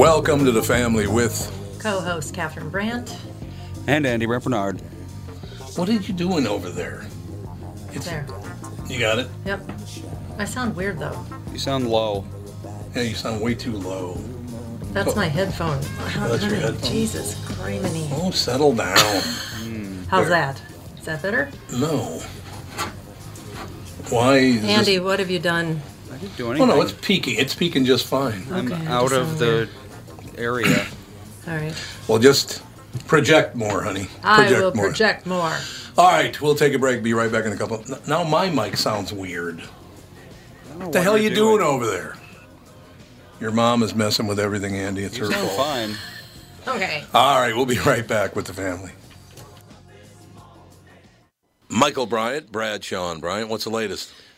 Welcome to the family with. Co-host Catherine Brandt. And Andy Brent Barnard. What are you doing over there? It's, There. You got it? Yep. I sound weird though. You sound low. Yeah, you sound way too low. That's my headphone. that's your headphone. Jesus criminy. Oh, settle down. How's there. that? Is that better? no. Why? Is this- Andy, what have you done? I didn't do anything. Oh no, it's peaking. It's peaking just fine. I'm out of sound the area. All right. Well, just project more, honey. I will more. project more. All right, we'll take a break. Be right back in a couple. Now my mic sounds weird. What the hell are you doing over there? Your mom is messing with everything, Andy. It's You her fault. fine. Okay. All right, we'll be right back with the family. Michael Bryant, Bradshaw and Bryant. What's the latest?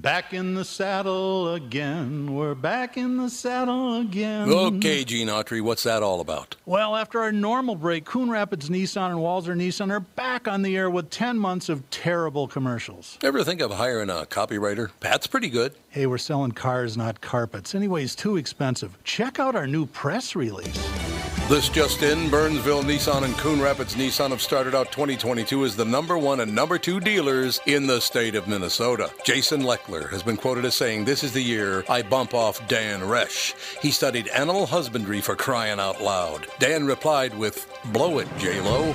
Back in the saddle again. We're back in the saddle again. Okay, Gene Autry, what's that all about? Well, after our normal break, Coon Rapids Nissan and Walzer Nissan are back on the air with 10 months of terrible commercials. Ever think of hiring a copywriter? Pat's pretty good. Hey, we're selling cars, not carpets. Anyways, too expensive. Check out our new press release. This just in, Burnsville Nissan and Coon Rapids Nissan have started out 2022 as the number one and number two dealers in the state of Minnesota. Jason Leckler has been quoted as saying, This is the year I bump off Dan Resch. He studied animal husbandry for crying out loud. Dan replied with, Blow it, J-Lo.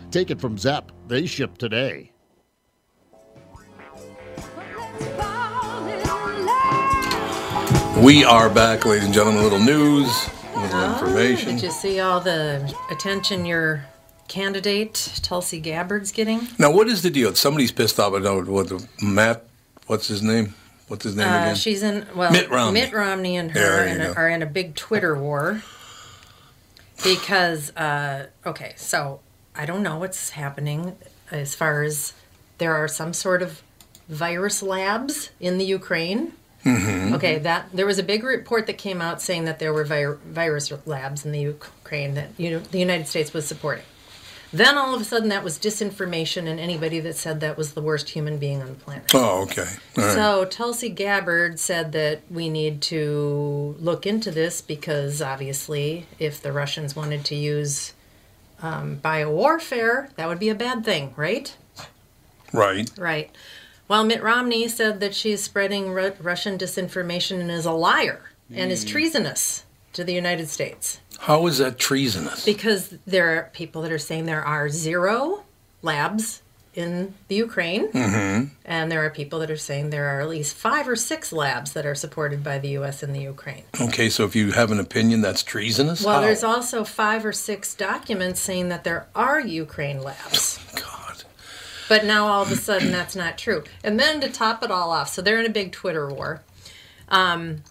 Take it from Zepp. They ship today. We are back, ladies and gentlemen. A little news, a little information. Oh, Did you see all the attention your candidate Tulsi Gabbard's getting? Now, what is the deal? Somebody's pissed off about what the Matt. What's his name? What's his name Uh, again? she's in well, Mitt Romney. Mitt Romney and her there in a, are in a big Twitter war because uh, okay, so I don't know what's happening as far as there are some sort of virus labs in the Ukraine. Mm-hmm. Okay, that there was a big report that came out saying that there were vir- virus labs in the Ukraine that you know, the United States was supporting. Then all of a sudden, that was disinformation, and anybody that said that was the worst human being on the planet. oh, okay. Right. So Tulsi Gabbard said that we need to look into this because obviously, if the Russians wanted to use um, biowarfare, that would be a bad thing, right? right. Right. Well, Mitt Romney said that she's spreading Ru- Russian disinformation and is a liar and is treasonous to the United States How is that treasonous? because there are people that are saying there are zero labs in the Ukraine. Mm-hmm. And there are people that are saying there are at least five or six labs that are supported by the U.S. in the Ukraine. Okay, so if you have an opinion, that's treasonous. Well, How? there's also five or six documents saying that there are Ukraine labs. God. But now all of a sudden that's not true. And then to top it all off, so they're in a big Twitter war. Um,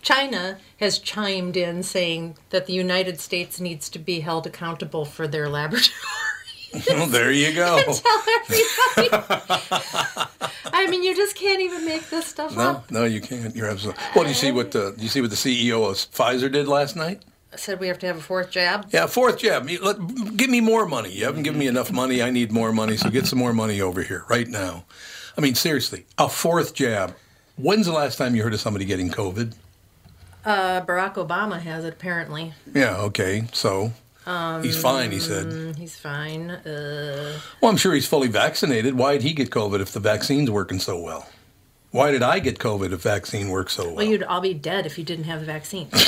China has chimed in saying that the United States needs to be held accountable for their laboratory. Well, there you go. Tell everybody. I mean, you just can't even make this stuff No, up. no, you can't. You're absolutely. Well, do you see what the do you see what the CEO of Pfizer did last night? Said we have to have a fourth jab. Yeah, fourth jab. You- let- Give me more money. You haven't given me enough money. I need more money, so get some more money over here right now. I mean, seriously, a fourth jab. When's the last time you heard of somebody getting COVID? Uh, Barack Obama has it apparently. Yeah, okay, so he's fine. He said. Mm, He's fine. Uh, Well, I'm sure he's fully vaccinated. Why did he get COVID if the vaccine's working so well? Why did I get COVID if vaccine works so well? well, you'd all be dead if you didn't have the vaccine.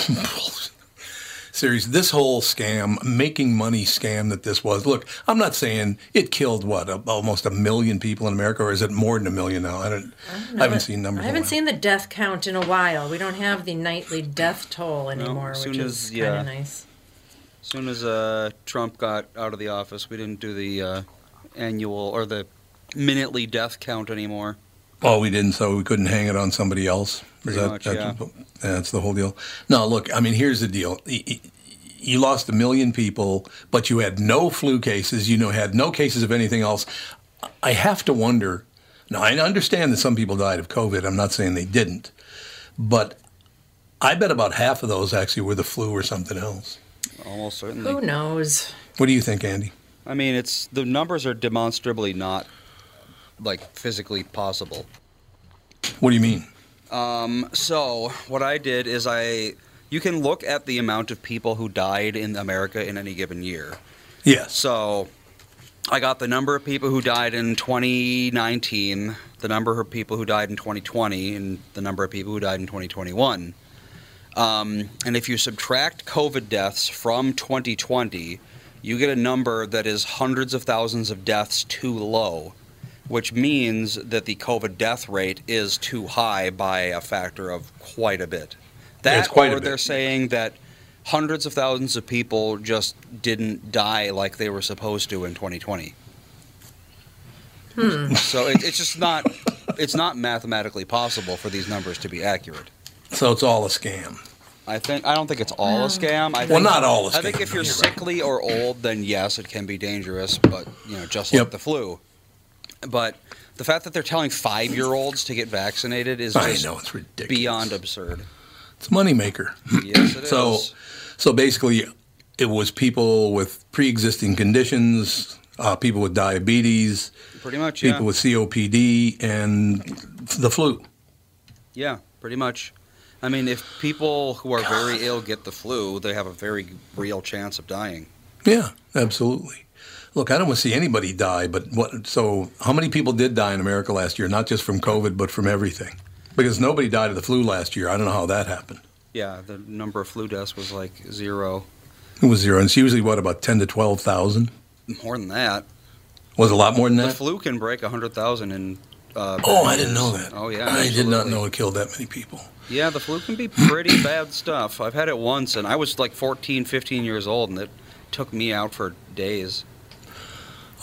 Serious, this whole scam, making money scam that this was. Look, I'm not saying it killed what a, almost a million people in America, or is it more than a million now? I don't. I, haven't seen numbers. I haven't seen the death count in a while. We don't have the nightly death toll anymore, as which soon is as- kind yeah. of nice. As soon as uh, Trump got out of the office, we didn't do the uh, annual or the minutely death count anymore. Oh, we didn't, so we couldn't hang it on somebody else. Pretty that, much, that- yeah. That's the whole deal. No, look, I mean, here's the deal. You lost a million people, but you had no flu cases. You know, had no cases of anything else. I have to wonder. Now, I understand that some people died of COVID. I'm not saying they didn't, but I bet about half of those actually were the flu or something else. Almost certainly. Who knows? What do you think, Andy? I mean, it's the numbers are demonstrably not like physically possible. What do you mean? Um, so what I did is I you can look at the amount of people who died in America in any given year. Yeah. So I got the number of people who died in 2019, the number of people who died in 2020, and the number of people who died in 2021. Um, and if you subtract COVID deaths from 2020, you get a number that is hundreds of thousands of deaths too low, which means that the COVID death rate is too high by a factor of quite a bit. That's It's quite a or they're saying that hundreds of thousands of people just didn't die like they were supposed to in 2020. So it, it's just not it's not mathematically possible for these numbers to be accurate. So it's all a scam. I think I don't think it's all a scam. I Well, think, not all a I think scam, if you're you're right. sickly or old, then yes, it can be dangerous. But you know, just like Yep. the flu. But the fact that they're telling five year olds to get vaccinated is I just know it's ridiculous. beyond absurd. It's a moneymaker. Yes, it is. So, so basically, it was people with pre-existing conditions, uh, people with diabetes, pretty much, yeah. people with COPD, and the flu. Yeah, pretty much. I mean, if people who are very ill get the flu, they have a very real chance of dying. Yeah, absolutely. Look, I don't want to see anybody die, but what? So, how many people did die in America last year? Not just from COVID, but from everything. Because nobody died of the flu last year. I don't know how that happened. Yeah, the number of flu deaths was like zero. It was zero, and it's usually what about ten to twelve thousand. More than that. Was a lot more than that. The flu can break 100,000 in. Uh, Oh, I didn't know that. Oh, yeah. I did not know it killed that many people. Yeah, the flu can be pretty bad stuff. I've had it once, and I was like 14, 15 years old, and it took me out for days.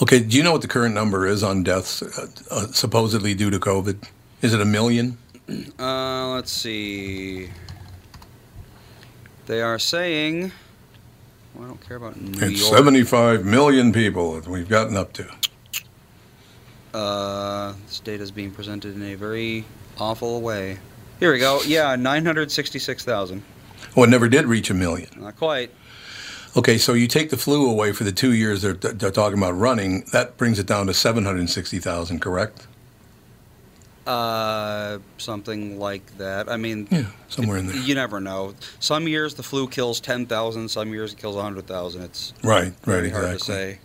Okay, do you know what the current number is on deaths uh, uh, supposedly due to COVID? Is it a million? Uh, let's see. They are saying. Well, I don't care about New It's York. 75 million people that we've gotten up to. Uh, this data is being presented in a very awful way. Here we go. Yeah, 966,000. Well, it never did reach a million. Not quite. Okay, so you take the flu away for the two years they're, they're talking about running, that brings it down to 760,000, correct? Uh, something like that. I mean, Yeah, somewhere in there. you never know. Some years the flu kills 10,000, some years it kills 100,000. It's Right, right, very exactly. hard to say.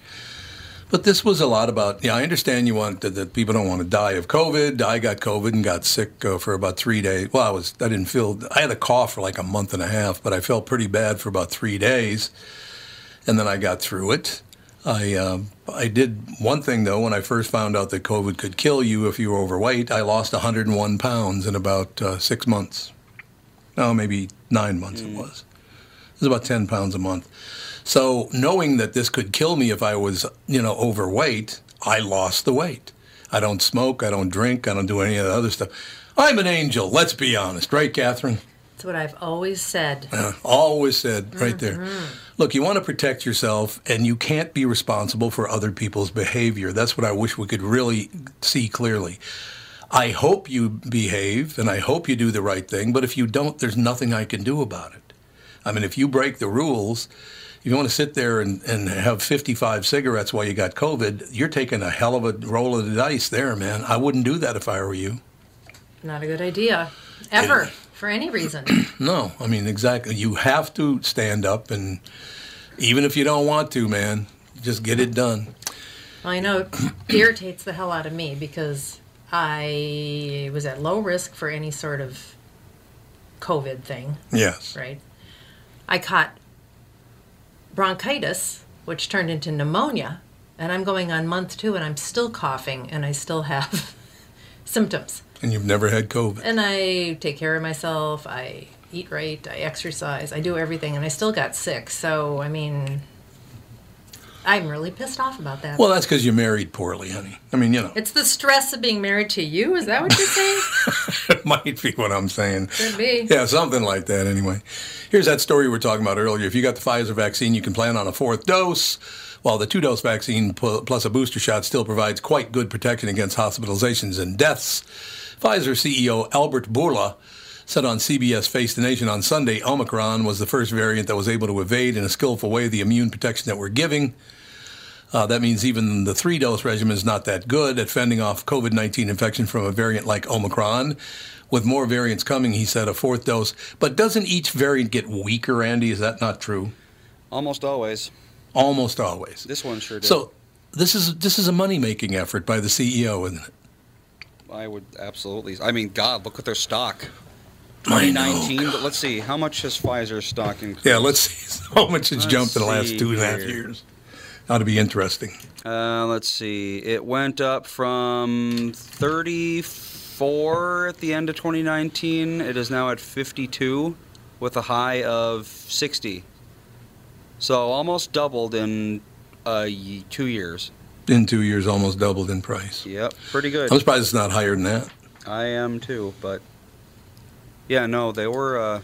But this was a lot about, yeah, I understand you want that, that people don't want to die of COVID. I got COVID and got sick uh, for about three days. Well, I was, I didn't feel, I had a cough for like a month and a half, but I felt pretty bad for about three days. And then I got through it. I um, I did one thing though when I first found out that COVID could kill you if you were overweight. I lost 101 pounds in about uh, six months. No, maybe nine months it was. It was about 10 pounds a month. So knowing that this could kill me if I was you know overweight, I lost the weight. I don't smoke. I don't drink. I don't do any of the other stuff. I'm an angel. Let's be honest, right, Catherine? That's what I've always said. Uh, always said right there. Look, you want to protect yourself, and you can't be responsible for other people's behavior. That's what I wish we could really see clearly. I hope you behave, and I hope you do the right thing, but if you don't, there's nothing I can do about it. I mean, if you break the rules, if you want to sit there and, and have 55 cigarettes while you got COVID, you're taking a hell of a roll of the dice there, man. I wouldn't do that if I were you. Not a good idea. Ever. For any reason. No, I mean exactly. You have to stand up, and even if you don't want to, man, just get it done. Well, I know it irritates the hell out of me because I was at low risk for any sort of COVID thing, Yes. right? I caught bronchitis, which turned into pneumonia, and I'm going on month two and I'm still coughing and I still have symptoms. And you've never had COVID. And I take care of myself, I eat right, I exercise, I do everything, and I still got sick. So, I mean, I'm really pissed off about that. Well, that's because you married poorly, honey. I mean, you know, It's the stress of being married to you. Is that what you're saying? it might be what I'm saying. Could be. Yeah, something like that anyway. Here's that story we were talking about earlier. If you got the Pfizer vaccine, you can plan on a fourth dose. While the two dose vaccine plus a booster shot still provides quite good protection against hospitalizations and deaths, Pfizer CEO Albert Bourla said on CBS Face the Nation on Sunday Omicron was the first variant that was able to evade in a skillful way the immune protection that we're giving. Uh, that means even the three dose regimen is not that good at fending off COVID 19 infection from a variant like Omicron. With more variants coming, he said a fourth dose. But doesn't each variant get weaker, Andy? Is that not true? Almost always. Almost always. This one sure did. So this is this is a money making effort by the CEO, isn't it? I would absolutely. I mean, God, look at their stock. I know. 2019, but let's see. How much has Pfizer stock increased? Yeah, let's see how much it's jumped in the last two and a half here. years. Ought to be interesting. Uh, let's see. It went up from 34 at the end of 2019. It is now at 52 with a high of 60. So almost doubled in uh, two years. In two years, almost doubled in price. Yep, pretty good. I'm surprised it's not higher than that. I am too, but yeah, no, they were. Uh,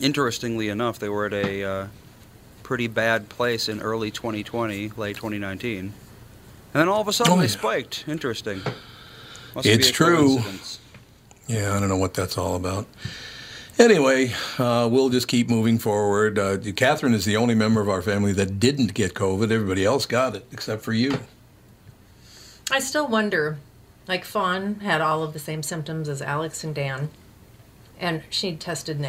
interestingly enough, they were at a uh, pretty bad place in early 2020, late 2019, and then all of a sudden Oh, they yeah. spiked. Interesting. Must It's be a true. Yeah, I don't know what that's all about. Anyway, uh, we'll just keep moving forward. Uh, Catherine is the only member of our family that didn't get COVID. Everybody else got it, except for you. I still wonder. Like Fawn had all of the same symptoms as Alex and Dan, and she tested.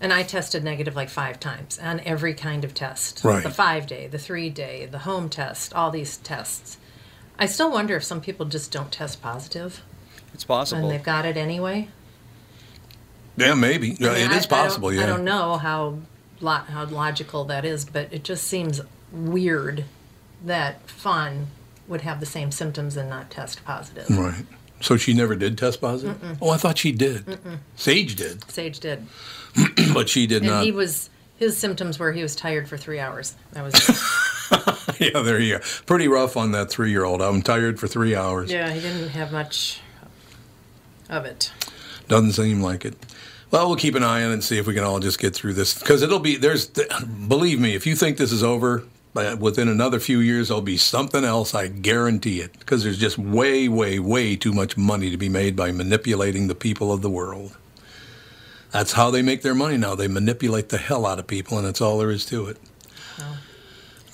And I tested negative like five times on every kind of test. Right. The five day, the three day, the home test, all these tests. I still wonder if some people just don't test positive It's possible. and they've got it anyway. Yeah, maybe. Yeah, I mean, it I- is possible, I don't, yeah. I don't know how lo- how logical that is, but it just seems weird that Fawn would have the same symptoms and not test positive. Right. So she never did test positive? Oh, I thought she did. Sage did, Sage did. but she did And not. he was his symptoms were he was tired for three hours. That was yeah, there you go. Pretty rough on that three year old. I'm tired for three hours. yeah. He didn't have much of it. Doesn't seem like it. Well, we'll keep an eye on it and see if we can all just get through this. Because it'll be, there's, believe me, if you think this is over, uh, within another few years, there'll be something else. I guarantee it. Because there's just way, way, way too much money to be made by manipulating the people of the world. That's how they make their money now. They manipulate the hell out of people, and that's all there is to it.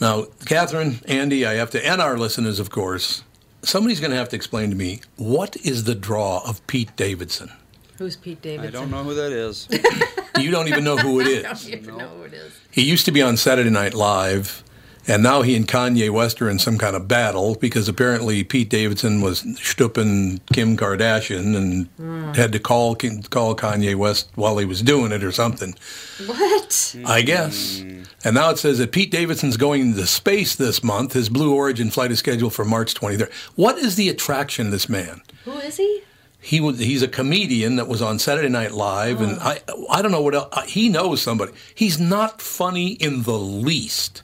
Now, Catherine, Andy, I have to, and our listeners, of course, somebody's going to have to explain to me what is the draw of Pete Davidson? Who's Pete Davidson? I don't know who that is. You don't even know who it I don't even know who it is. He used to be on Saturday Night Live, And now he and Kanye West are in some kind of battle because apparently Pete Davidson was stooping Kim Kardashian and hmm. had to call call Kanye West while he was doing it or something. What? I guess. Hmm. And now it says that Pete Davidson's going into space this month. His Blue Origin flight is scheduled for March 23rd. What is the attraction of this man? Who is he? He was he's a comedian that was on Saturday Night Live, and oh. I I don't know what else, he knows somebody. He's not funny in the least.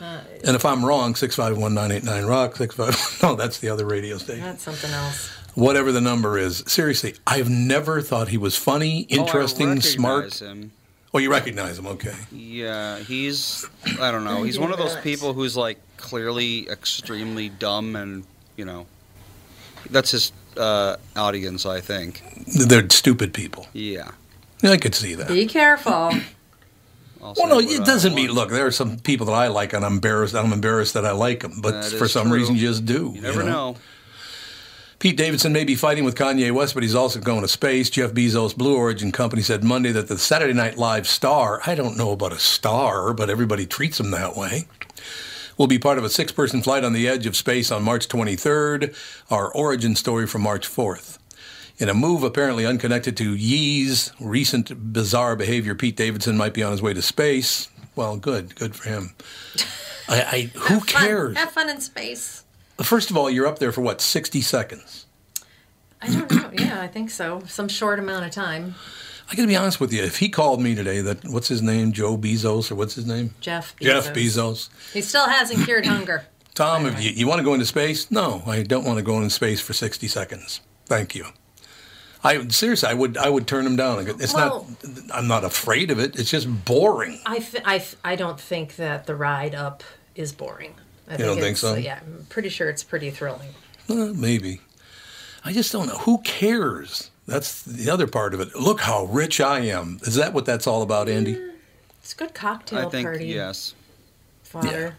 And if I'm wrong, six five one nine eight nine rock six five. No, that's the other radio station. That's something else. Whatever the number is. Seriously, I've never thought he was funny, Oh, I interesting, recognize smart. Him. Oh, you recognize him? Okay. Yeah, he's I don't know. He's one of those people who's like clearly extremely dumb and you know that's his uh, audience, I think. They're stupid people. Yeah. Yeah, I could see that. Be careful. I'll Well, no, it doesn't mean. Look, there are some people that I like, and I'm embarrassed. I'm embarrassed that I like them, but That for some true. reason, you just do. You never know. Pete Davidson may be fighting with Kanye West, but he's also going to space. Jeff Bezos' Blue Origin company said Monday that the Saturday Night Live star, I don't know about a star, but everybody treats him that way, will be part of a six person flight on the edge of space on March 23rd. Our origin story from March 4th. In a move apparently unconnected to Ye's recent bizarre behavior, Pete Davidson might be on his way to space. Well, good, good for him. I, I who Have fun. cares? Have fun in space. First of all, you're up there for what, 60 seconds? I don't know. Yeah, I think so. Some short amount of time. I got to be honest with you. If he called me today, that what's his name, Joe Bezos, or what's his name, Jeff Bezos. Jeff Bezos. He still hasn't cured hunger. Tom, if you, you want to go into space, no, I don't want to go into space for 60 seconds. Thank you. I seriously, I would, I would turn them down. It's Well- not. I'm not afraid of it. It's just boring. I, I, I don't think that the ride up is boring. I don't think so? Yeah, I'm pretty sure it's pretty thrilling. Uh, maybe. I just don't know. Who cares? That's the other part of it. Look how rich I am. Is that what that's all about, Andy? It's a good cocktail I think party. yes. Fodder.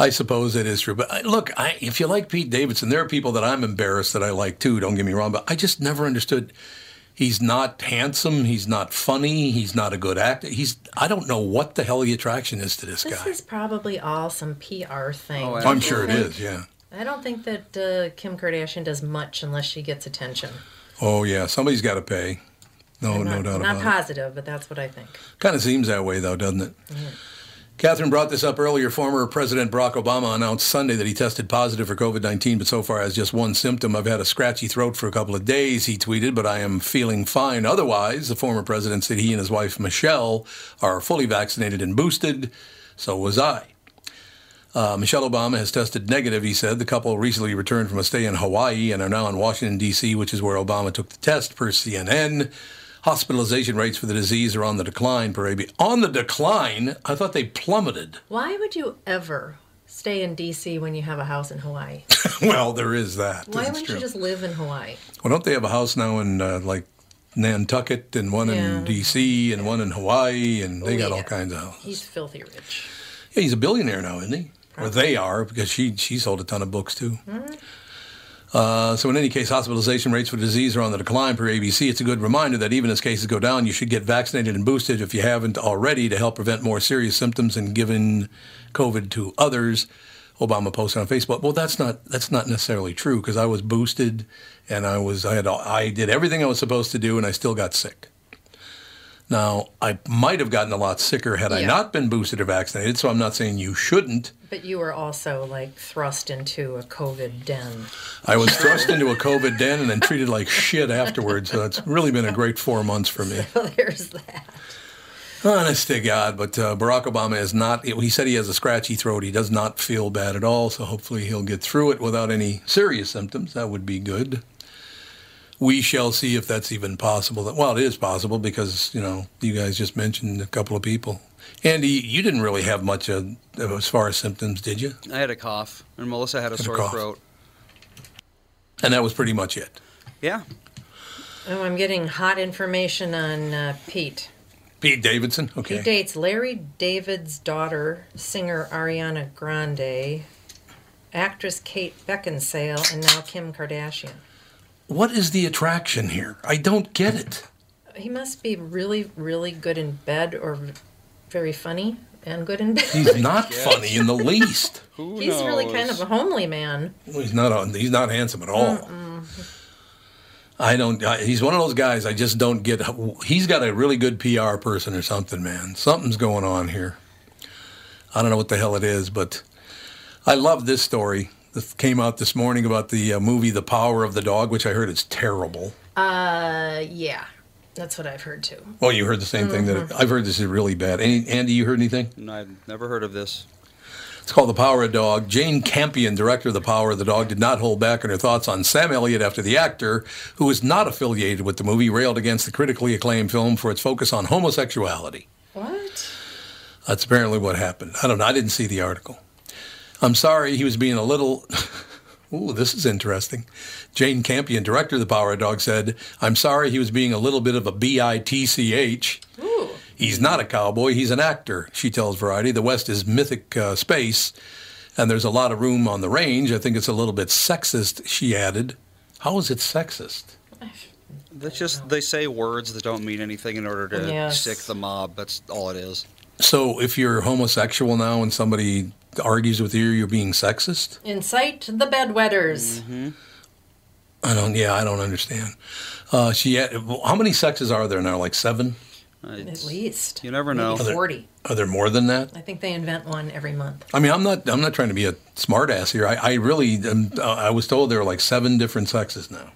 I suppose it is true. But look, I, if you like Pete Davidson, there are people that I'm embarrassed that I like too. Don't get me wrong, but I just never understood. He's not handsome. He's not funny. He's not a good actor. He's. I don't know what the hell the attraction is to this, This guy. This is probably all some PR thing. Oh, I'm sure it is. Yeah. I don't think that uh, Kim Kardashian does much unless she gets attention. Oh yeah. Somebody's got to pay. No, I'm no doubt not about it. Not positive, but that's what I think. Kind of seems that way, though, doesn't it? Catherine brought this up earlier. Former President Barack Obama announced Sunday that he tested positive for COVID 19, but so far has just one symptom. I've had a scratchy throat for a couple of days, he tweeted, but I am feeling fine. Otherwise, the former president said he and his wife, Michelle, are fully vaccinated and boosted. So was I. Uh, Michelle Obama has tested negative, he said. The couple recently returned from a stay in Hawaii and are now in Washington, D.C., which is where Obama took the test, per CNN. Hospitalization rates for the disease are on the decline, per AB. On the decline? I thought they plummeted. Why would you ever stay in D.C. when you have a house in Hawaii? well, there is that. Why wouldn't true. you just live in Hawaii? Well, don't they have a house now in, uh, like, Nantucket and one Yeah. in D.C. and one in Hawaii, and they Oh, got all kinds of houses. He's filthy rich. Yeah, he's a billionaire now, isn't he? Or they are, because she she sold a ton of books too. Uh, so in any case, hospitalization rates for disease are on the decline per ABC. It's a good reminder that even as cases go down, you should get vaccinated and boosted if you haven't already to help prevent more serious symptoms and giving COVID to others. Obama posted on Facebook. Well, that's not that's not necessarily true because I was boosted and I was I had I did everything I was supposed to do and I still got sick. Now I might have gotten a lot sicker had I not been boosted or vaccinated. So I'm not saying you shouldn't. But you were also like thrust into a COVID den. I was thrust into a COVID den and then treated like shit afterwards. So it's really been a great four months for me. So there's that. Honest to God. But uh, Barack Obama is not, he said he has a scratchy throat. He does not feel bad at all. So hopefully he'll get through it without any serious symptoms. That would be good. We shall see if that's even possible. Well, it is possible because, you know, you guys just mentioned a couple of people. Andy, you didn't really have much uh, as far as symptoms, did you? I had a cough, and Melissa had a Had sore cough. throat. And that was pretty much it. Yeah. Oh, I'm getting hot information on uh, Pete. Pete Davidson? Okay. He dates Larry David's daughter, singer Ariana Grande, actress Kate Beckinsale, and now Kim Kardashian. What is the attraction here? I don't get it. He must be really, really good in bed or very funny. and good in bed. He's not funny in the least. Who He's really kind of a homely man. Well, He's not. on- He's not handsome at all. I don't. I, he's one of those guys. I just don't get. He's got a really good PR person or something, man. Something's going on here. I don't know what the hell it is, but I love this story. This came out this morning about the uh, movie The Power of the Dog, which I heard is terrible. Uh, yeah, that's what I've heard too. Well, you heard the same thing that it, I've heard. This is really bad. Any, Andy, you heard anything? No, I've never heard of this. It's called The Power of the Dog. Jane Campion, director of The Power of the Dog, did not hold back on her thoughts on Sam Elliott after the actor, who is not affiliated with the movie, railed against the critically acclaimed film for its focus on homosexuality. What? That's apparently what happened. I don't know. I didn't see the article. I'm sorry, he was being a little. Ooh, this is interesting. Jane Campion, director of The Power of Dog, said, I'm sorry he was being a little bit of a B I T C H. Ooh. He's not a cowboy, he's an actor, she tells Variety. The West is mythic uh, space, and there's a lot of room on the range. I think it's a little bit sexist, she added. How is it sexist? That's just they say words that don't mean anything in order to Yes. stick the mob. That's all it is. So if you're homosexual now and somebody argues with you, you're being sexist? Incite the bedwetters. I don't, yeah, I don't understand. Uh, she had, how many sexes are there now? Like seven? Uh, At least. You never Maybe know. Forty. Are there more than that? I think they invent one every month. I mean, I'm not. I'm not trying to be a smartass here. I, I really. Am, uh, I was told there are like seven different sexes now.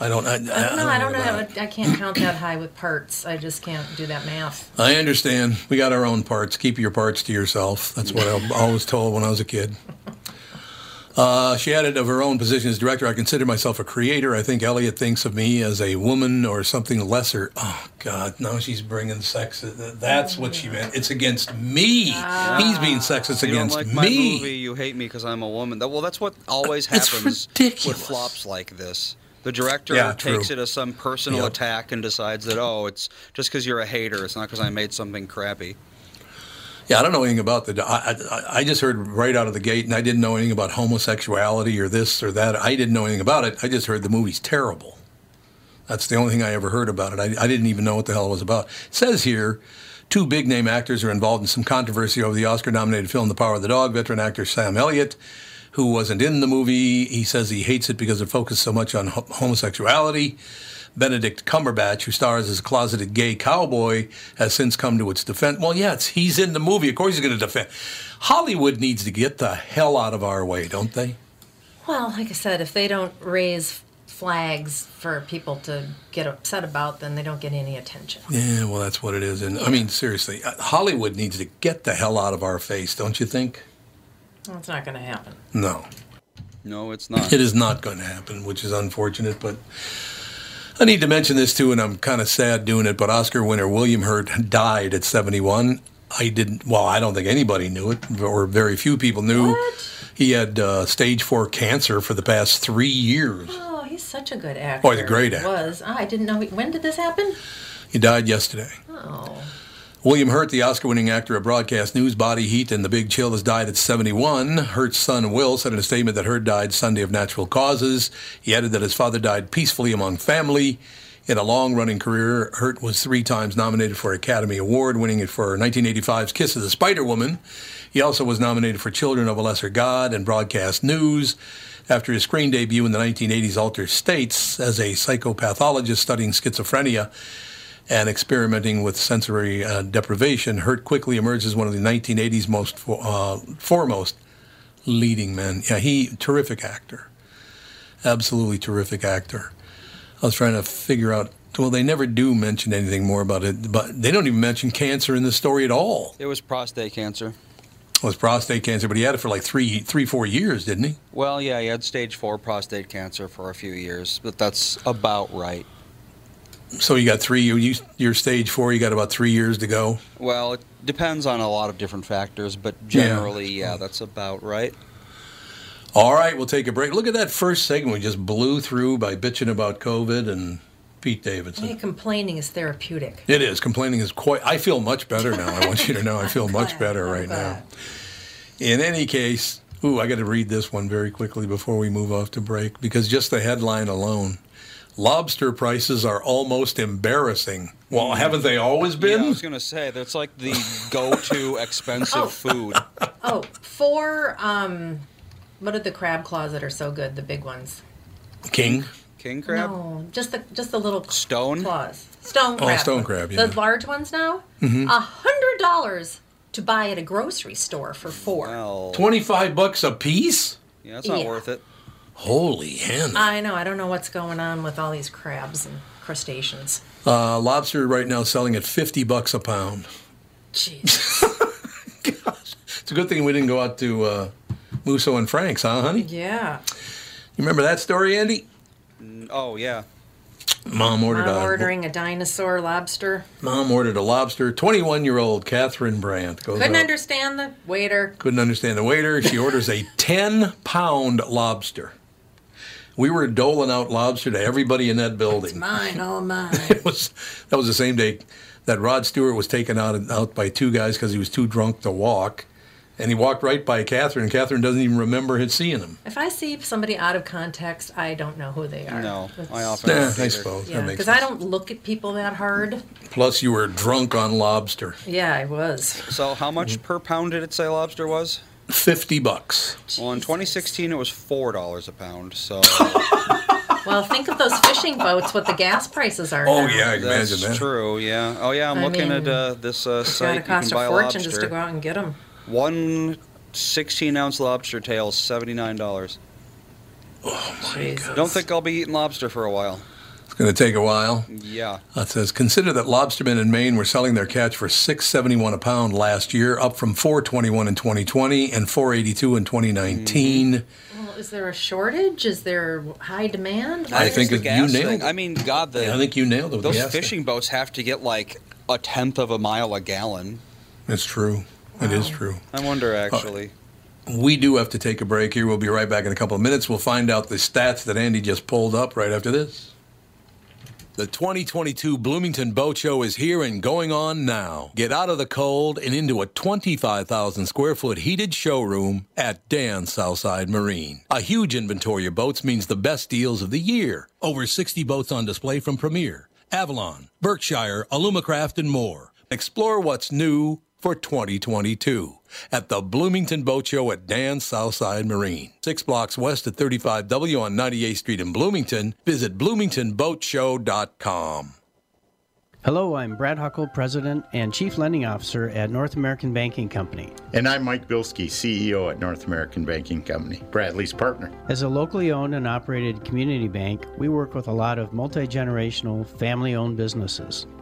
I don't. I, I, I don't know. I don't know. I can't count that high with parts. I just can't do that math. I understand. We got our own parts. Keep your parts to yourself. That's what I always told when I was a kid. Uh, she added of her own position as director, I consider myself a creator. I think Elliott thinks of me as a woman or something lesser. Oh, God, now she's bringing sex. That's what she meant. It's against me. He's being sexist You don't against like me. my movie. You hate me because I'm a woman. Well, that's what always It's happens ridiculous. with flops like this. The director Yeah, takes true. it as some personal Yep. attack and decides that oh, it's just because you're a hater. It's not because I made something crappy. Yeah, I don't know anything about the. I, I, I just heard right out of the gate, and I didn't know anything about homosexuality or this or that. I didn't know anything about it. I just heard the movie's terrible. That's the only thing I ever heard about it. I, I didn't even know what the hell it was about. It says here, two big name actors are involved in some controversy over the Oscar nominated film The Power of the Dog. Veteran actor Sam Elliott, who wasn't in the movie, he says he hates it because it focused so much on ho- homosexuality. Benedict Cumberbatch, who stars as a closeted gay cowboy, has since come to its defense. Well, yeah, it's, he's in the movie. Of course, he's going to defend. Hollywood needs to get the hell out of our way, don't they? Well, like I said, if they don't raise flags for people to get upset about, then they don't get any attention. Yeah, well, that's what it is. And I mean, seriously, uh, Hollywood needs to get the hell out of our face, don't you think? Well, it's not going to happen. No, No, it's not. it is not going to happen, which is unfortunate. But I need to mention this too, and I'm kind of sad doing it. But Oscar winner William Hurt died at 71. I didn't. Well, I don't think anybody knew it, or very few people knew. What? He had uh, stage four cancer for the past three years. Oh, he's such a good actor. Oh, he's a great actor. Was Ah, I didn't know. He, when did this happen? He died yesterday. Oh, William Hurt, the Oscar winning actor of broadcast news, Body Heat, and The Big Chill, has died at 71. Hurt's son, Will, said in a statement that Hurt died Sunday of natural causes. He added that his father died peacefully among family. In a long running career, Hurt was three times nominated for Academy Award, winning it for 1985's Kiss of the Spider Woman. He also was nominated for Children of a Lesser God and Broadcast News. After his screen debut in the 1980s Altered States as a psychopathologist studying schizophrenia, and experimenting with sensory uh, deprivation, Hurt quickly emerged as one of the 1980s most uh, foremost leading men. Yeah, he terrific actor, absolutely terrific actor. I was trying to figure out. Well, they never do mention anything more about it, but they don't even mention cancer in the story at all. It was prostate cancer. It was prostate cancer, but he had it for like three, three, four years, didn't he? Well, yeah, he had stage four prostate cancer for a few years, but that's about right. So you got three. You, you you're stage four. You got about three years to go. Well, it depends on a lot of different factors, but generally, yeah, that's about right. All right, we'll take a break. Look at that first segment we just blew through by bitching about COVID and Pete Davidson. hey, complaining is therapeutic. It is. Complaining is quite. I feel much better now. I want you to know I feel much better right now. In any case, ooh, I got to read this one very quickly before we move off to break because just the headline alone. Lobster prices are almost embarrassing. Well, haven't they always been? Yeah, I was gonna say that's like the go-to expensive Oh. food. Oh, four. Um, what are the crab claws that are so good? The big ones. King. King crab. No, just the just the little Stone? claws. Stone crab. Oh, stone crab, yeah. The large ones now. A hundred dollars to buy at a grocery store for four. Well, 25 bucks a piece? yeah, it's not Yeah. worth it. Holy hen. I know. I don't know what's going on with all these crabs and crustaceans. Uh, lobster right now selling at 50 bucks a pound. Jeez. It's a good thing we didn't go out to uh, Musso and Frank's, huh, honey? Yeah. You remember that story, Andy? Oh yeah. Mom ordered I'm a ordering a dinosaur lobster. mom ordered a lobster. 21 year old Catherine Brandt goes Couldn't out- understand the waiter. couldn't understand the waiter. She orders a 10 pound lobster. We were doling out lobster to everybody in that building. It's Mine, all mine. It was that was the same day that Rod Stewart was taken out out by two guys because he was too drunk to walk, and he walked right by Catherine. and Catherine doesn't even remember him seeing him. if I see somebody out of context, I don't know who they are. No, It's- I often Nah, don't I suppose Yeah, that makes because I don't look at people that hard. Plus, you were drunk on lobster. Yeah, I was. So how much mm. per pound did it say lobster was? Fifty bucks. Well, in 2016 it was four dollars a pound. So Well, think of those fishing boats, what the gas prices are. Oh now. yeah, I That's imagine that. True. Yeah. Oh yeah. I'm I looking at uh, this uh, It's gotta site. You can cost a buy a fortune just to go out and get them. One 16 ounce lobster tail, is seventy nine dollars. Oh my Jesus. Don't think I'll be eating lobster for a while. It's going to take a while. Yeah. Uh, it says consider that lobstermen in Maine were selling their catch for six seventy one a pound last year, up from four twenty one in twenty twenty and four eighty two in twenty nineteen. Mm-hmm. Well, is there a shortage? Is there high demand? I It's think the it- you nailed thing. it. I mean, God, the I think you nailed it. Those the gas thing. fishing boats have to get like a tenth of a mile a gallon. It's true. It is true. I wonder uh, actually. We do have to take a break here. We'll be right back in a couple of minutes. We'll find out the stats that Andy just pulled up right after this. The 2022 Bloomington Boat Show is here and going on now. Get out of the cold and into a 25,000 square foot heated showroom at Dan Southside Marine. A huge inventory of boats means the best deals of the year. Over 60 boats on display from Premier, Avalon, Berkshire, Alumacraft, and more. Explore what's new for 2022 at the Bloomington Boat Show at Dan Southside Marine. Six blocks west of 35W on 98th Street in Bloomington. Visit bloomingtonboatshow.com. Hello, I'm Brad Huckle, President and Chief Lending Officer at North American Banking Company. And I'm Mike Bilski, CEO at North American Banking Company, Bradley's partner. As a locally owned and operated community bank, we work with a lot of multi generational, family owned businesses.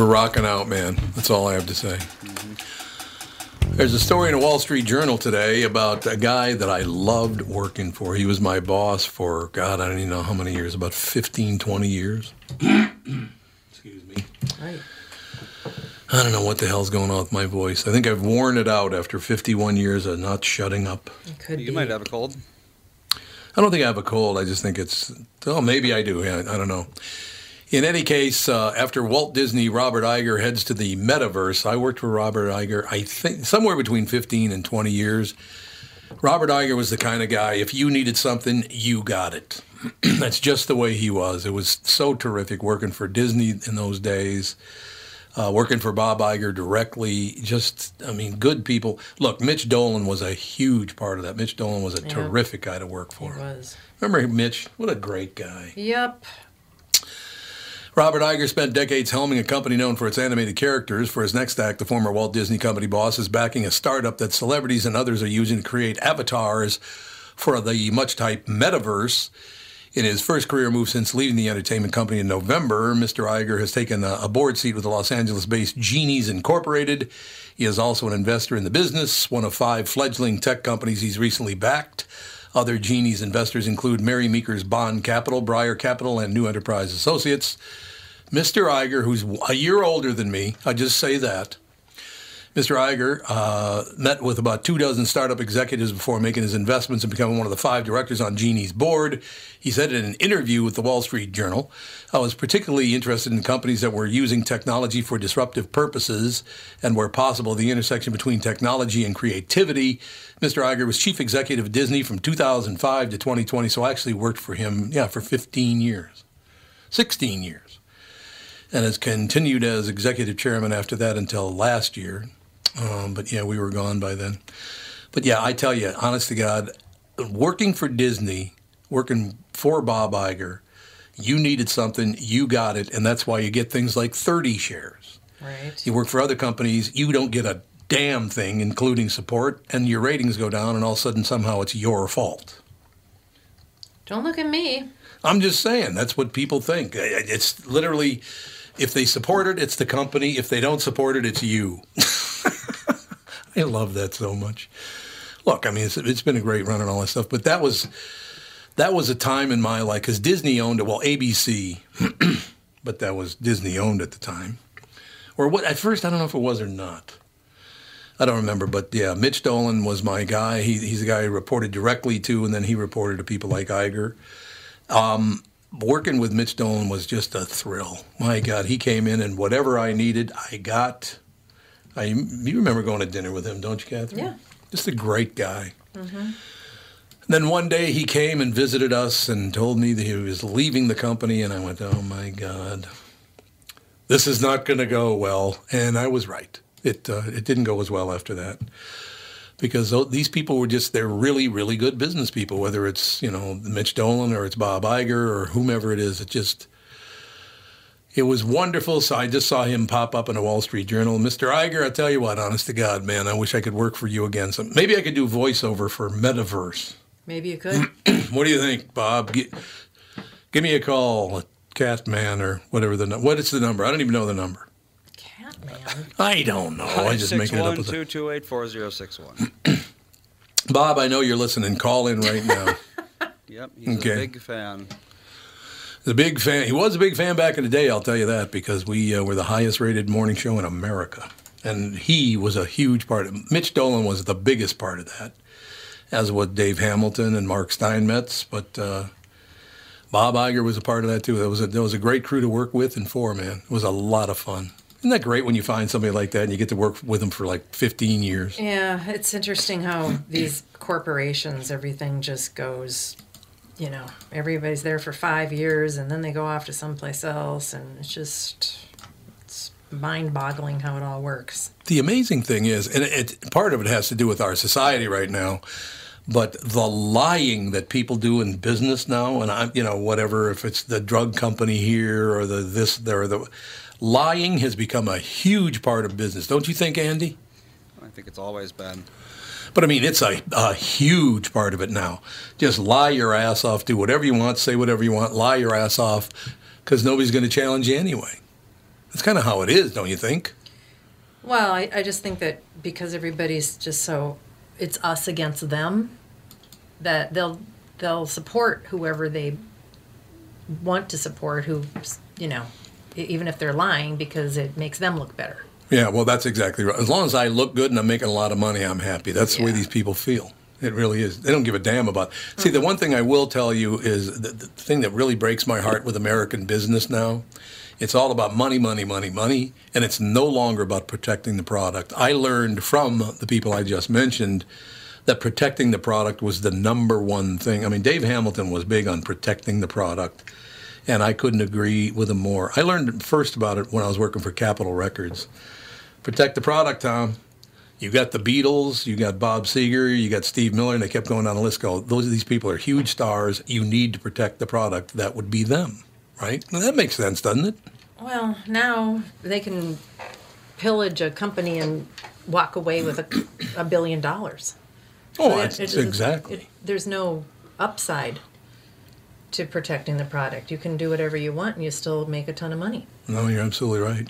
We're rocking out, man. That's all I have to say. There's a story in a Wall Street Journal today about a guy that I loved working for. He was my boss for, God, I don't even know how many years, about 15, 20 years. Excuse me. Right. I don't know what the hell's going on with my voice. I think I've worn it out after 51 years of not shutting up. It could You be. might have a cold. I don't think I have a cold. I just think it's, oh, maybe I do. Yeah, I don't know. In any case, uh, after Walt Disney, Robert Iger heads to the metaverse. I worked for Robert Iger, I think, somewhere between 15 and 20 years. Robert Iger was the kind of guy, if you needed something, you got it. That's just the way he was. It was so terrific working for Disney in those days, uh, working for Bob Iger directly. Just, I mean, good people. Look, Mitch Dolan was a huge part of that. Mitch Dolan was a Yeah. terrific guy to work He for. was. Remember Mitch? What a great guy. Yep. Robert Iger spent decades helming a company known for its animated characters. For his next act, the former Walt Disney Company boss is backing a startup that celebrities and others are using to create avatars for the much typed metaverse. In his first career move since leaving the entertainment company in November, Mr. Iger has taken a, a board seat with the Los Angeles based Genies Incorporated. He is also an investor in the business, one of five fledgling tech companies he's recently backed. Other Genies investors include Mary Meeker's Bond Capital, Breyer Capital, and New Enterprise Associates. Mr. Iger, who's a year older than me, I just say that. Mr. Iger uh, met with about two dozen startup executives before making his investments and becoming one of the five directors on Genie's board. He said in an interview with the Wall Street Journal, I was particularly interested in companies that were using technology for disruptive purposes and, where possible, the intersection between technology and creativity. Mr. Iger was chief executive of Disney from 2005 to 2020, so I actually worked for him, yeah, for 15 years, 16 years and has continued as executive chairman after that until last year. Um, but yeah, we were gone by then. But yeah, I tell you, honest to God, working for Disney, working for Bob Iger, you needed something, you got it, and that's why you get things like 30 shares. Right. You work for other companies, you don't get a damn thing, including support, and your ratings go down, and all of a sudden somehow it's your fault. Don't look at me. I'm just saying that's what people think. It's literally, if they support it, it's the company. If they don't support it, it's you. I love that so much. Look, I mean, it's, it's been a great run and all that stuff, but that was that was a time in my life because Disney owned it. Well, ABC, but that was Disney owned at the time, or what? At first, I don't know if it was or not. I don't remember, but yeah, Mitch Dolan was my guy. He, he's the guy I reported directly to, and then he reported to people like Iger. Um, working with Mitch Dolan was just a thrill. My God, he came in and whatever I needed, I got. I you remember going to dinner with him, don't you, Catherine? Yeah. Just a great guy. And Then one day he came and visited us and told me that he was leaving the company, and I went, "Oh my God, this is not going to go well." And I was right. It uh, it didn't go as well after that because these people were just they're really really good business people. Whether it's you know Mitch Dolan or it's Bob Iger or whomever it is, it just it was wonderful. So I just saw him pop up in a Wall Street Journal. Mr. Iger, I tell you what, honest to God, man, I wish I could work for you again. So maybe I could do voiceover for Metaverse. Maybe you could. What do you think, Bob? Gi- give me a call, Catman or whatever the nu- what is the number? I don't even know the number. Catman. I don't know. I just making it up. As a, 228-4061. Bob, I know you're listening. Call in right now. Yep, he's Okay. a big fan. The big fan. He was a big fan back in the day. I'll tell you that because we uh, were the highest rated morning show in America, and he was a huge part of. it. Mitch Dolan was the biggest part of that, as was Dave Hamilton and Mark Steinmetz. But uh, Bob Iger was a part of that too. That was a that was a great crew to work with and for. Man, it was a lot of fun. Isn't that great when you find somebody like that and you get to work with them for like 15 years? Yeah, it's interesting how these corporations, everything just goes, you know, everybody's there for five years and then they go off to someplace else, and it's just, it's mind boggling how it all works. the amazing thing is, and it, it, part of it has to do with our society right now, but the lying that people do in business now, and I'm, you know, whatever, if it's the drug company here or the this, there, the lying has become a huge part of business, don't you think, Andy? I think it's always been. But I mean, it's a, a huge part of it now. Just lie your ass off, do whatever you want, say whatever you want, lie your ass off, because nobody's going to challenge you anyway. That's kind of how it is, don't you think? Well, I, I just think that because everybody's just so, it's us against them, that they'll they'll support whoever they want to support, who you know, even if they're lying, because it makes them look better. Yeah, well, that's exactly right. As long as I look good and I'm making a lot of money, I'm happy. That's the way these people feel. It really is. They don't give a damn about. See, the mm. one thing I will tell you is the, the thing that really breaks my heart with American business now. It's all about money, money, money, money, and it's no longer about protecting the product. I learned from the people I just mentioned that protecting the product was the number one thing. I mean, Dave Hamilton was big on protecting the product, and I couldn't agree with him more. I learned first about it when I was working for Capitol Records. Protect the product, Tom. You got the Beatles, you got Bob Seger, you got Steve Miller, and they kept going down the list. Go, those these people are huge stars. You need to protect the product. That would be them, right? Now, that makes sense, doesn't it? Well, now they can pillage a company and walk away with a, a billion dollars. Oh, So that's, it- it exactly. it- there's no upside to protecting the product. You can do whatever you want and you still make a ton of money. no, you're absolutely right.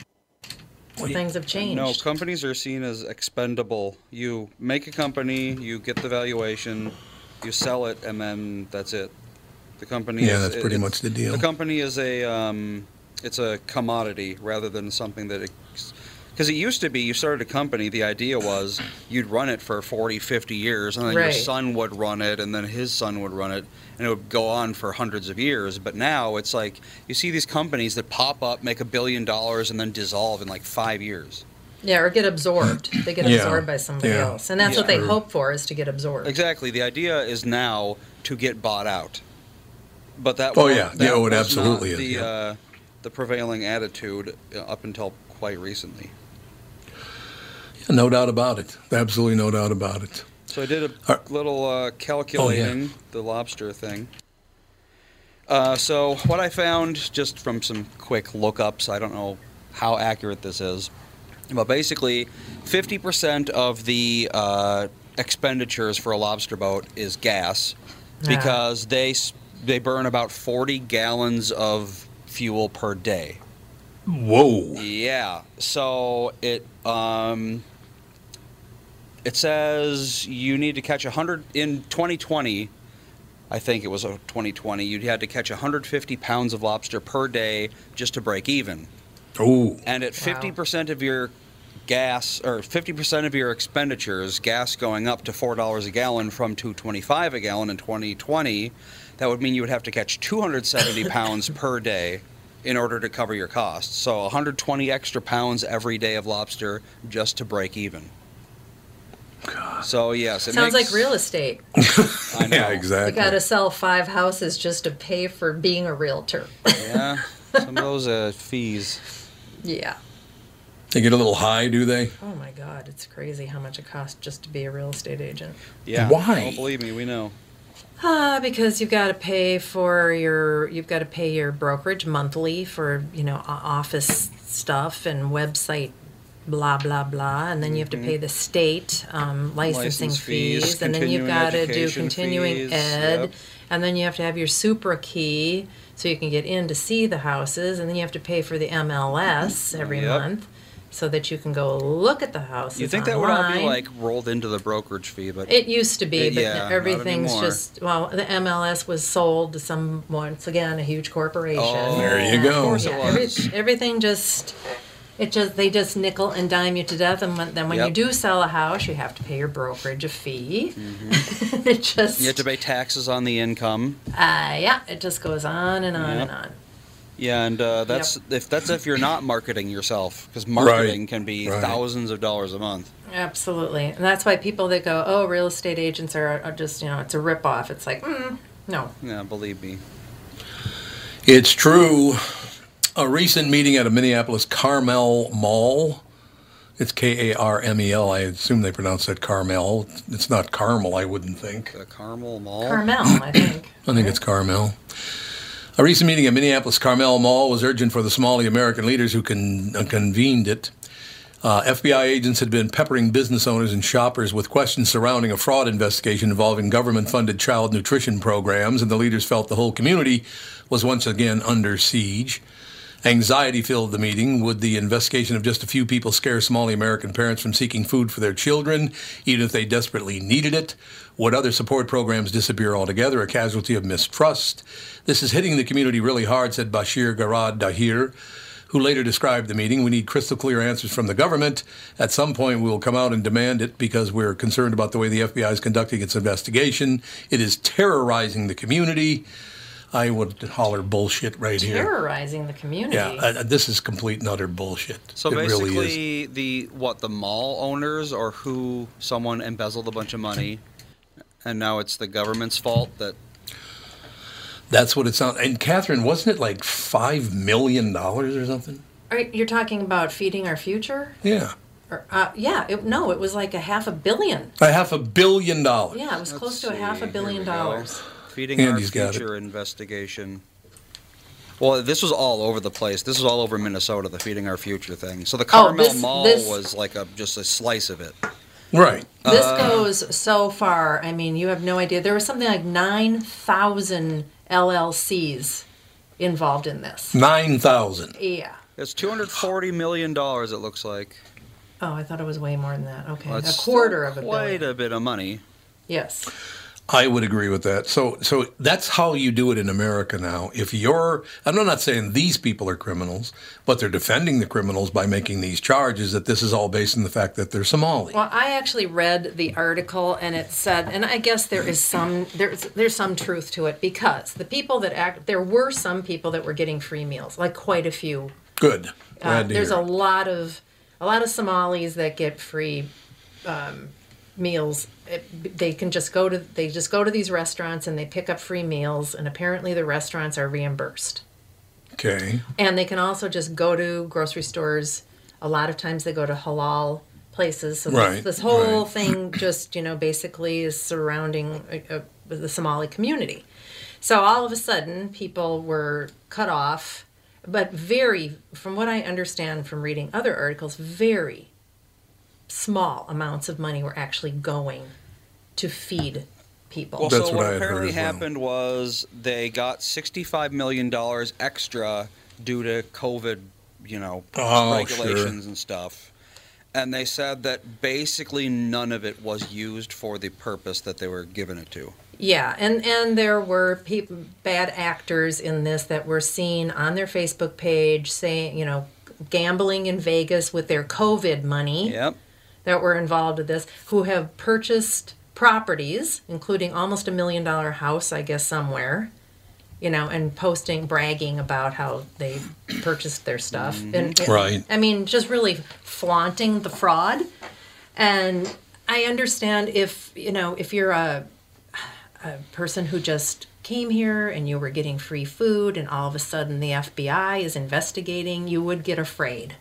Things have changed. No, companies are seen as expendable. You make a company, you get the valuation, you sell it, and then that's it. The company. Yeah, is, that's pretty it's- much the deal. The company is a um, it's a commodity rather than something that. Because it used to be, you started a company, the idea was you'd run it for 40, 50 years, and then your son would run it, and then his son would run it, and it would go on for hundreds of years. But now it's like you see these companies that pop up, make a billion dollars, and then dissolve in like five years. Yeah, or get absorbed. They get Yeah, absorbed by somebody yeah. else. And that's what Yeah. they hope for is to get absorbed. Exactly. The idea is now to get bought out. But that Oh, yeah. that Yeah, oh, it absolutely not is, the yeah. uh, the prevailing attitude uh, up until quite recently. No doubt about it. Absolutely no doubt about it. So I did a Uh, little uh, calculating the lobster thing. Uh, so what I found just from some quick lookups, I don't know how accurate this is, but basically, 50% of the uh, expenditures for a lobster boat is gas, because they they burn about 40 gallons of fuel per day. Whoa. Yeah. So it um it says you need to catch 100 in 2020. I think it was a 2020. You had to catch 150 pounds of lobster per day just to break even. Oh, And at 50% of your gas or 50% of your expenditures, gas going up to $4 a gallon from 225 a gallon in 2020, that would mean you would have to catch 270 pounds per day in order to cover your costs. So 120 extra pounds every day of lobster just to break even. So yes, it Sounds makes, like real estate. I know. yeah, exactly. You got to sell five houses just to pay for being a realtor. Yeah, some of those uh, fees. yeah. They get a little high, do they? Oh my God, it's crazy how much it costs just to be a real estate agent. Yeah. Why? Oh, believe me, we know. Uh, because you've got to pay for your you've got to pay your brokerage monthly for you know office stuff and website blah blah blah and then you have to pay the state um, licensing License fees, and then you've continuing got to do education continuing fees, ed yep. and then you have to have your super key so you can get in to see the houses and then you have to pay for the MLS every Yep. month so that you can go look at the houses You think that would all be online. like rolled into the brokerage fee, but It used to be, It- but yeah, not everything's anymore. just well. The MLS was sold to some once again a huge corporation. Oh, There you And, go. Of course it yeah, every- everything just it just they just nickel and dime you to death, and when, then when you do sell a house, you have to pay your brokerage a fee. it just Mm-hmm. you have to pay taxes on the income. uh, yeah, it just goes on and on Yep. and on. Yeah, and uh, that's if that's if you're not marketing yourself, because marketing can be right. thousands of dollars a month. Absolutely, and that's why people that go, oh, real estate agents are, are just you know it's a ripoff. It's like, mm, no, Yeah, believe me. It's true. A recent meeting at a Minneapolis Karmel Mall. It's K A R M E L. I assume they pronounce that Carmel. It's not Carmel, I wouldn't think. The Karmel Mall. Carmel, I think. I think it's Carmel. A recent meeting at Minneapolis Karmel Mall was urgent for the Somali American leaders who con- uh, convened it. Uh, FBI agents had been peppering business owners and shoppers with questions surrounding a fraud investigation involving government funded child nutrition programs, and the leaders felt the whole community was once again under siege. Anxiety filled the meeting. Would the investigation of just a few people scare Somali American parents from seeking food for their children, even if they desperately needed it? Would other support programs disappear altogether, a casualty of mistrust? This is hitting the community really hard, said Bashir Garad Dahir, who later described the meeting. We need crystal clear answers from the government. At some point, we will come out and demand it because we're concerned about the way the FBI is conducting its investigation. It is terrorizing the community. I would holler bullshit right here. Terrorizing the community. Yeah, uh, this is complete and utter bullshit. So it basically, really is. the what the mall owners or who someone embezzled a bunch of money, and now it's the government's fault that That's what it sounds. And Catherine, wasn't it like five million dollars or something? Are, you're talking about feeding our future? Yeah, Or, uh, yeah, it, no, it was like a half a billion. a half a billion dollars. Yeah, it was close to a half a billion dollars. go. Dollars. feeding Andy's our future investigation. Well, this was all over the place. This was all over Minnesota, the feeding our future thing. So the Oh, Carmel this- Mall this- was like a just a slice of it. Right. This Uh, goes so far. I mean, you have no idea. There was something like 9,000 LLCs involved in this. Nine thousand. Yeah. It's two hundred forty million dollars. It looks like. Oh, I thought it was way more than that. Okay. Well, a it's quarter of a quite billion. a bit of money. Yes. I would agree with that. So, so that's how you do it in America now. If you're, I'm not saying these people are criminals, but they're defending the criminals by making these charges. That this is all based on the fact that they're Somali. Well, I actually read the article and it said, and I guess there is some there's there's some truth to it because the people that act there were some people that were getting free meals, like quite a few. Good. Uh, there's a lot of a lot of Somalis that get free um, meals. It, they can just go to they just go to these restaurants and they pick up free meals, and apparently the restaurants are reimbursed. okay. And they can also just go to grocery stores. A lot of times they go to halal places. So Right, this, this whole right. thing just, you know, basically is surrounding uh, uh, the Somali community. So all of a sudden, people were cut off, but very, from what I understand from reading other articles, very small amounts of money were actually going to feed people. Well, That's so what what, I had heard apparently as well. happened was they got sixty-five million dollars extra due to COVID, you know, Oh, regulations sure. and stuff. And they said that basically none of it was used for the purpose that they were given it to. Yeah, and and there were peop bad actors in this that were seen on their Facebook page saying, you know, gambling in Vegas with their COVID money Yep. That were involved with this, who have purchased properties, including almost a million dollar house, I guess somewhere, you know, and posting, bragging about how they purchased their stuff, mm-hmm. and and- Right. I mean, just really flaunting the fraud. And I understand if you know if you're a a person who just came here and you were getting free food and all of a sudden the FBI is investigating, you would get afraid.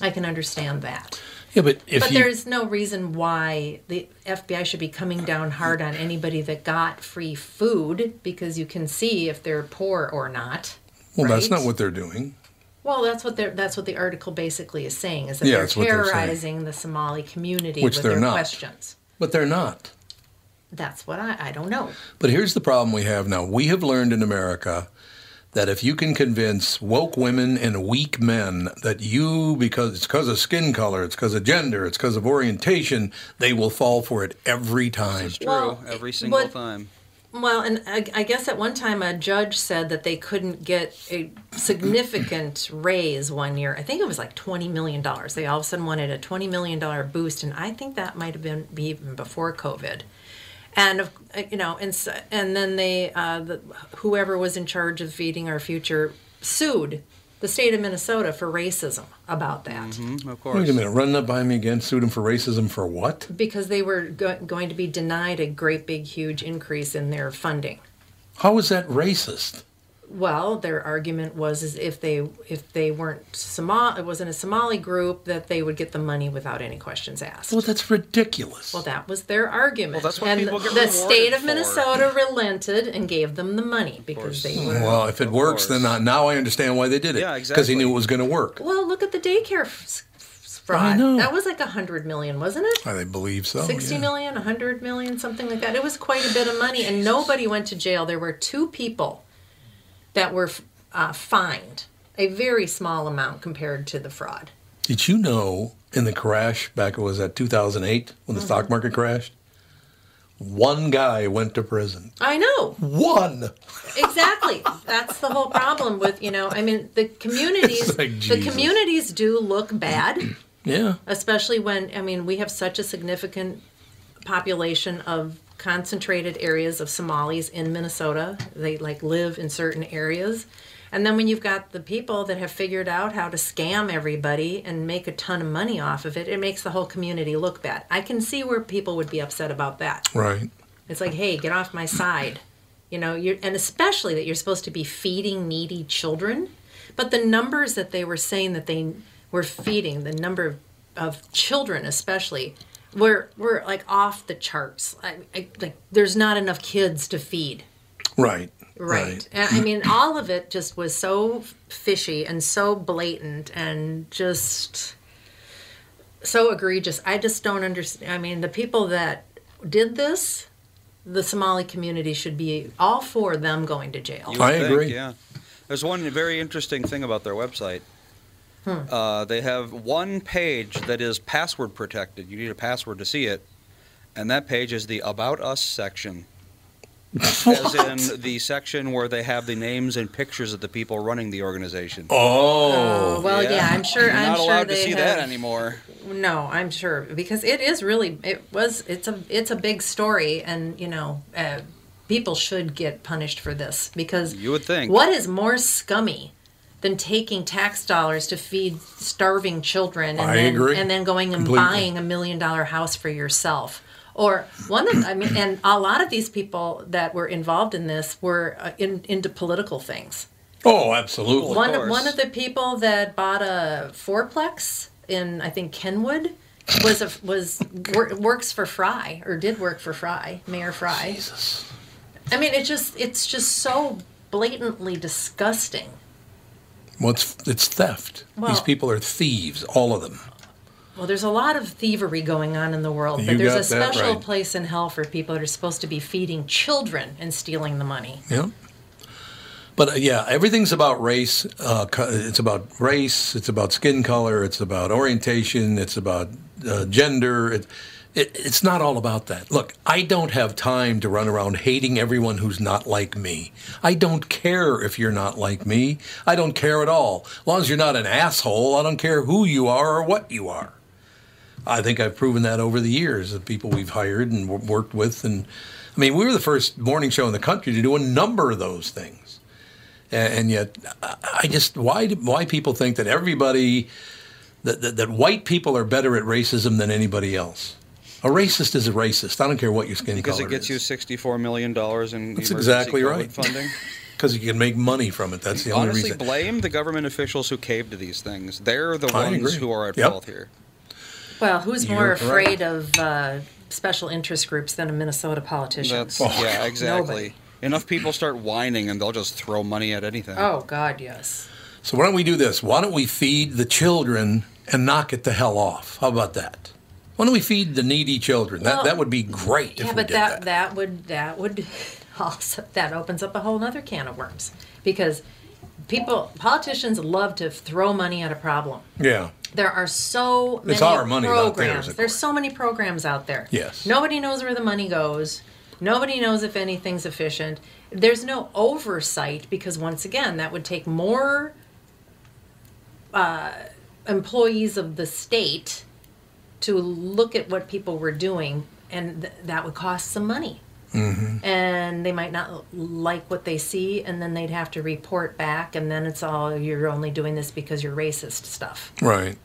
I can understand that. Yeah, but if But you, there's no reason why the FBI should be coming down hard on anybody that got free food because you can see if they're poor or not. well, that's not what they're doing. Well, that's what they're, that's what the article basically is saying is that Yeah, they're what they're terrorizing the Somali community Which with their not. questions. But they're not. That's what I I don't know. But here's the problem we have now. We have learned in America that if you can convince woke women and weak men that you, because it's because of skin color, it's because of gender, it's because of orientation, they will fall for it every time. It's True. Well, every single but- time. Well, and I, I guess at one time a judge said that they couldn't get a significant raise one year. I think it was like twenty million dollars. They all of a sudden wanted a twenty million dollar boost, and I think that might have been be even before COVID. And of- uh, you know, and and then they, uh, the, whoever was in charge of feeding our future, sued the state of Minnesota for racism about that. Mhm, of course. Wait a minute, run that by me again. Sued him for racism for what? Because they were go- going to be denied a great big huge increase in their funding. How is that racist? Well, their argument was is if they if they weren't Somali, it wasn't a Somali group that they would get the money without any questions asked. Well, that's ridiculous. Well, that was their argument. Well, that's what and people get the state of for. Minnesota relented and gave them the money because they hmm. were. Well, if it Of works, course. then I, now I understand why they did it. Yeah, exactly. Because he knew it was going to work. Well, look at the daycare f- f- fraud. I know. That was like a hundred million, wasn't it? I believe so. Sixty yeah. million, a hundred million, something like that. It was quite a bit of money, and nobody went to jail. There were two people that were uh, fined, a very small amount compared to the fraud. Did you know in the crash back it was at 2008 when the Mm-hmm. stock market crashed? One guy went to prison. I know. One. exactly that's the whole problem with you know i mean the communities like the communities do look bad Yeah. especially when i mean we have such a significant population of concentrated areas of somalis in minnesota they like live in certain areas and then when you've got the people that have figured out how to scam everybody and make a ton of money off of it it makes the whole community look bad i can see where people would be upset about that Right. it's like, hey, get off my side. You know, you're, and especially that you're supposed to be feeding needy children. But the numbers that they were saying that they were feeding, the number of, of children especially, were, were like off the charts. I, I, like, there's not enough kids to feed. Right. Right. And I mean, all of it just was so fishy and so blatant and just so egregious. I just don't understand. I mean, the people that did this, the Somali community should be all for them going to jail. You would I think, agree. Yeah. There's one very interesting thing about their website. Hmm. Uh, they have one page that is password protected. You need a password to see it. And that page is the About Us section. As in the section where they have the names and pictures of the people running the organization. Oh, well, yeah, I'm sure. You're I'm not sure allowed they to see have, that anymore. No, I'm sure because it is really it was it's a it's a big story and you know uh, people should get punished for this because You would think. what is more scummy than taking tax dollars to feed starving children and I then agree. and then going and Completely. buying a million dollar house for yourself or one of I mean and a lot of these people that were involved in this were uh, in, into political things Oh, absolutely. one course. one of the people that bought a fourplex in I think Kenwood was a, was wor- works for Frey or did work for Frey, Mayor Frey. Jesus. I mean, it just it's just so blatantly disgusting. Well, it's, it's theft. These people are thieves, all of them. Well, there's a lot of thievery going on in the world, You but there's a special right. place in hell for people that are supposed to be feeding children and stealing the money. Yeah. But uh, yeah, everything's about race. Uh, it's about race. It's about skin color. It's about orientation. It's about uh, gender. It, it, it's not all about that. Look, I don't have time to run around hating everyone who's not like me. I don't care if you're not like me. I don't care at all. As long as you're not an asshole, I don't care who you are or what you are. I think I've proven that over the years of people we've hired and worked with. And I mean, we were the first morning show in the country to do a number of those things. A- And yet, I- just why why people think that everybody that, that that white people are better at racism than anybody else. A racist is a racist. I don't care what your skin Because color it gets you $64 million in That's exactly COVID right. funding. Because you can make money from it. That's the only reason. Honestly, blame the government officials who caved to these things. They're the I ones agree. who are at Yep. fault here. Well, who's You're more right. afraid of uh, special interest groups than a Minnesota politician? That's Oh, yeah, exactly. Nobody. Enough people start whining and they'll just throw money at anything. Oh God, yes. So why don't we do this? Why don't we feed the children and knock it the hell off? How about that? Why don't we feed the needy children? That Well, that would be great if Yeah, we but that, that. that would that would also that opens up a whole other can of worms because people politicians love to throw money at a problem. Yeah. There are so many It's our money, programs. theirs, There's so many programs out there. Yes. Nobody knows where the money goes. Nobody knows if anything's efficient. There's no oversight because once again, that would take more uh, employees of the state to look at what people were doing, and th- that would cost some money. Mm-hmm. And they might not like what they see, and then they'd have to report back, and then it's all you're only doing this because you're racist stuff. Right.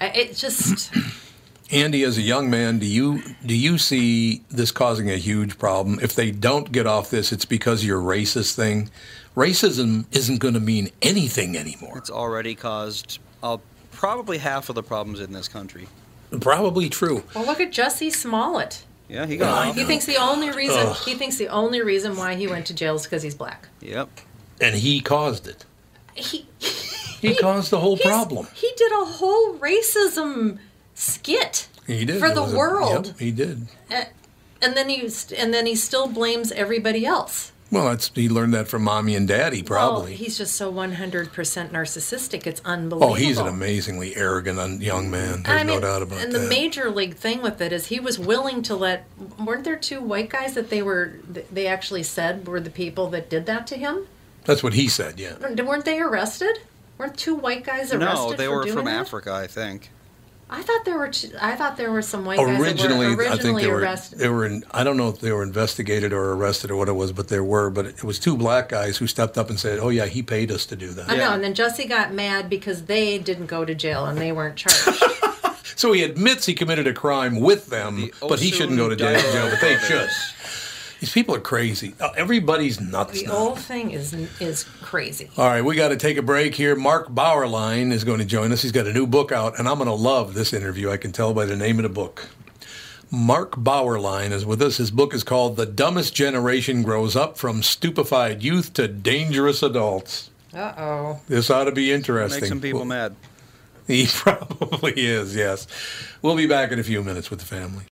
It just. Andy, as a young man, do you do you see this causing a huge problem? If they don't get off this, it's because of your racist thing. Racism isn't going to mean anything anymore. It's already caused uh, probably half of the problems in this country. Probably true. Well, look at Jesse Smollett. Yeah, he got off. He thinks the only reason he thinks the only reason why he went to jail is because he's black. Yep. And he caused it. He He caused the whole problem. He did a whole racism skit He did for the was a- world, yep, he did. and then he st- and then he still blames everybody else. Well, that's he learned that from mommy and daddy, Well, probably. he's just so 100% narcissistic. It's unbelievable. oh, he's an amazingly arrogant young man. There's I mean, no doubt about and that. the major league thing with it is he was willing to let. Weren't there two white guys that they were? They actually said were the people that did that to him. That's what he said. Yeah. Weren't they arrested? Weren't two white guys arrested? No, they for were doing from that? Africa, I think. I thought there were. Two, I thought there were some white guys Originally, that were I think originally they were arrested. they were in. I don't know if they were investigated or arrested or what it was, but there were. But it was two black guys who stepped up and said, "Oh yeah, he paid us to do that." I know, and then Jesse got mad because they didn't go to jail and they weren't charged. So he admits he committed a crime with them, but he shouldn't go to jail, jail but they should. These people are crazy. Uh, Everybody's nuts the now. whole thing is is crazy. All right, we got to take a break here. Mark Bauerlein is going to join us. He's got a new book out, and I'm going to love this interview. I can tell by the name of the book. Mark Bauerlein is with us. His book is called The Dumbest Generation Grows Up from Stupefied Youth to Dangerous Adults. Uh oh. This ought to be interesting. Make some people mad. He probably is, yes. We'll be back in a few minutes with the family.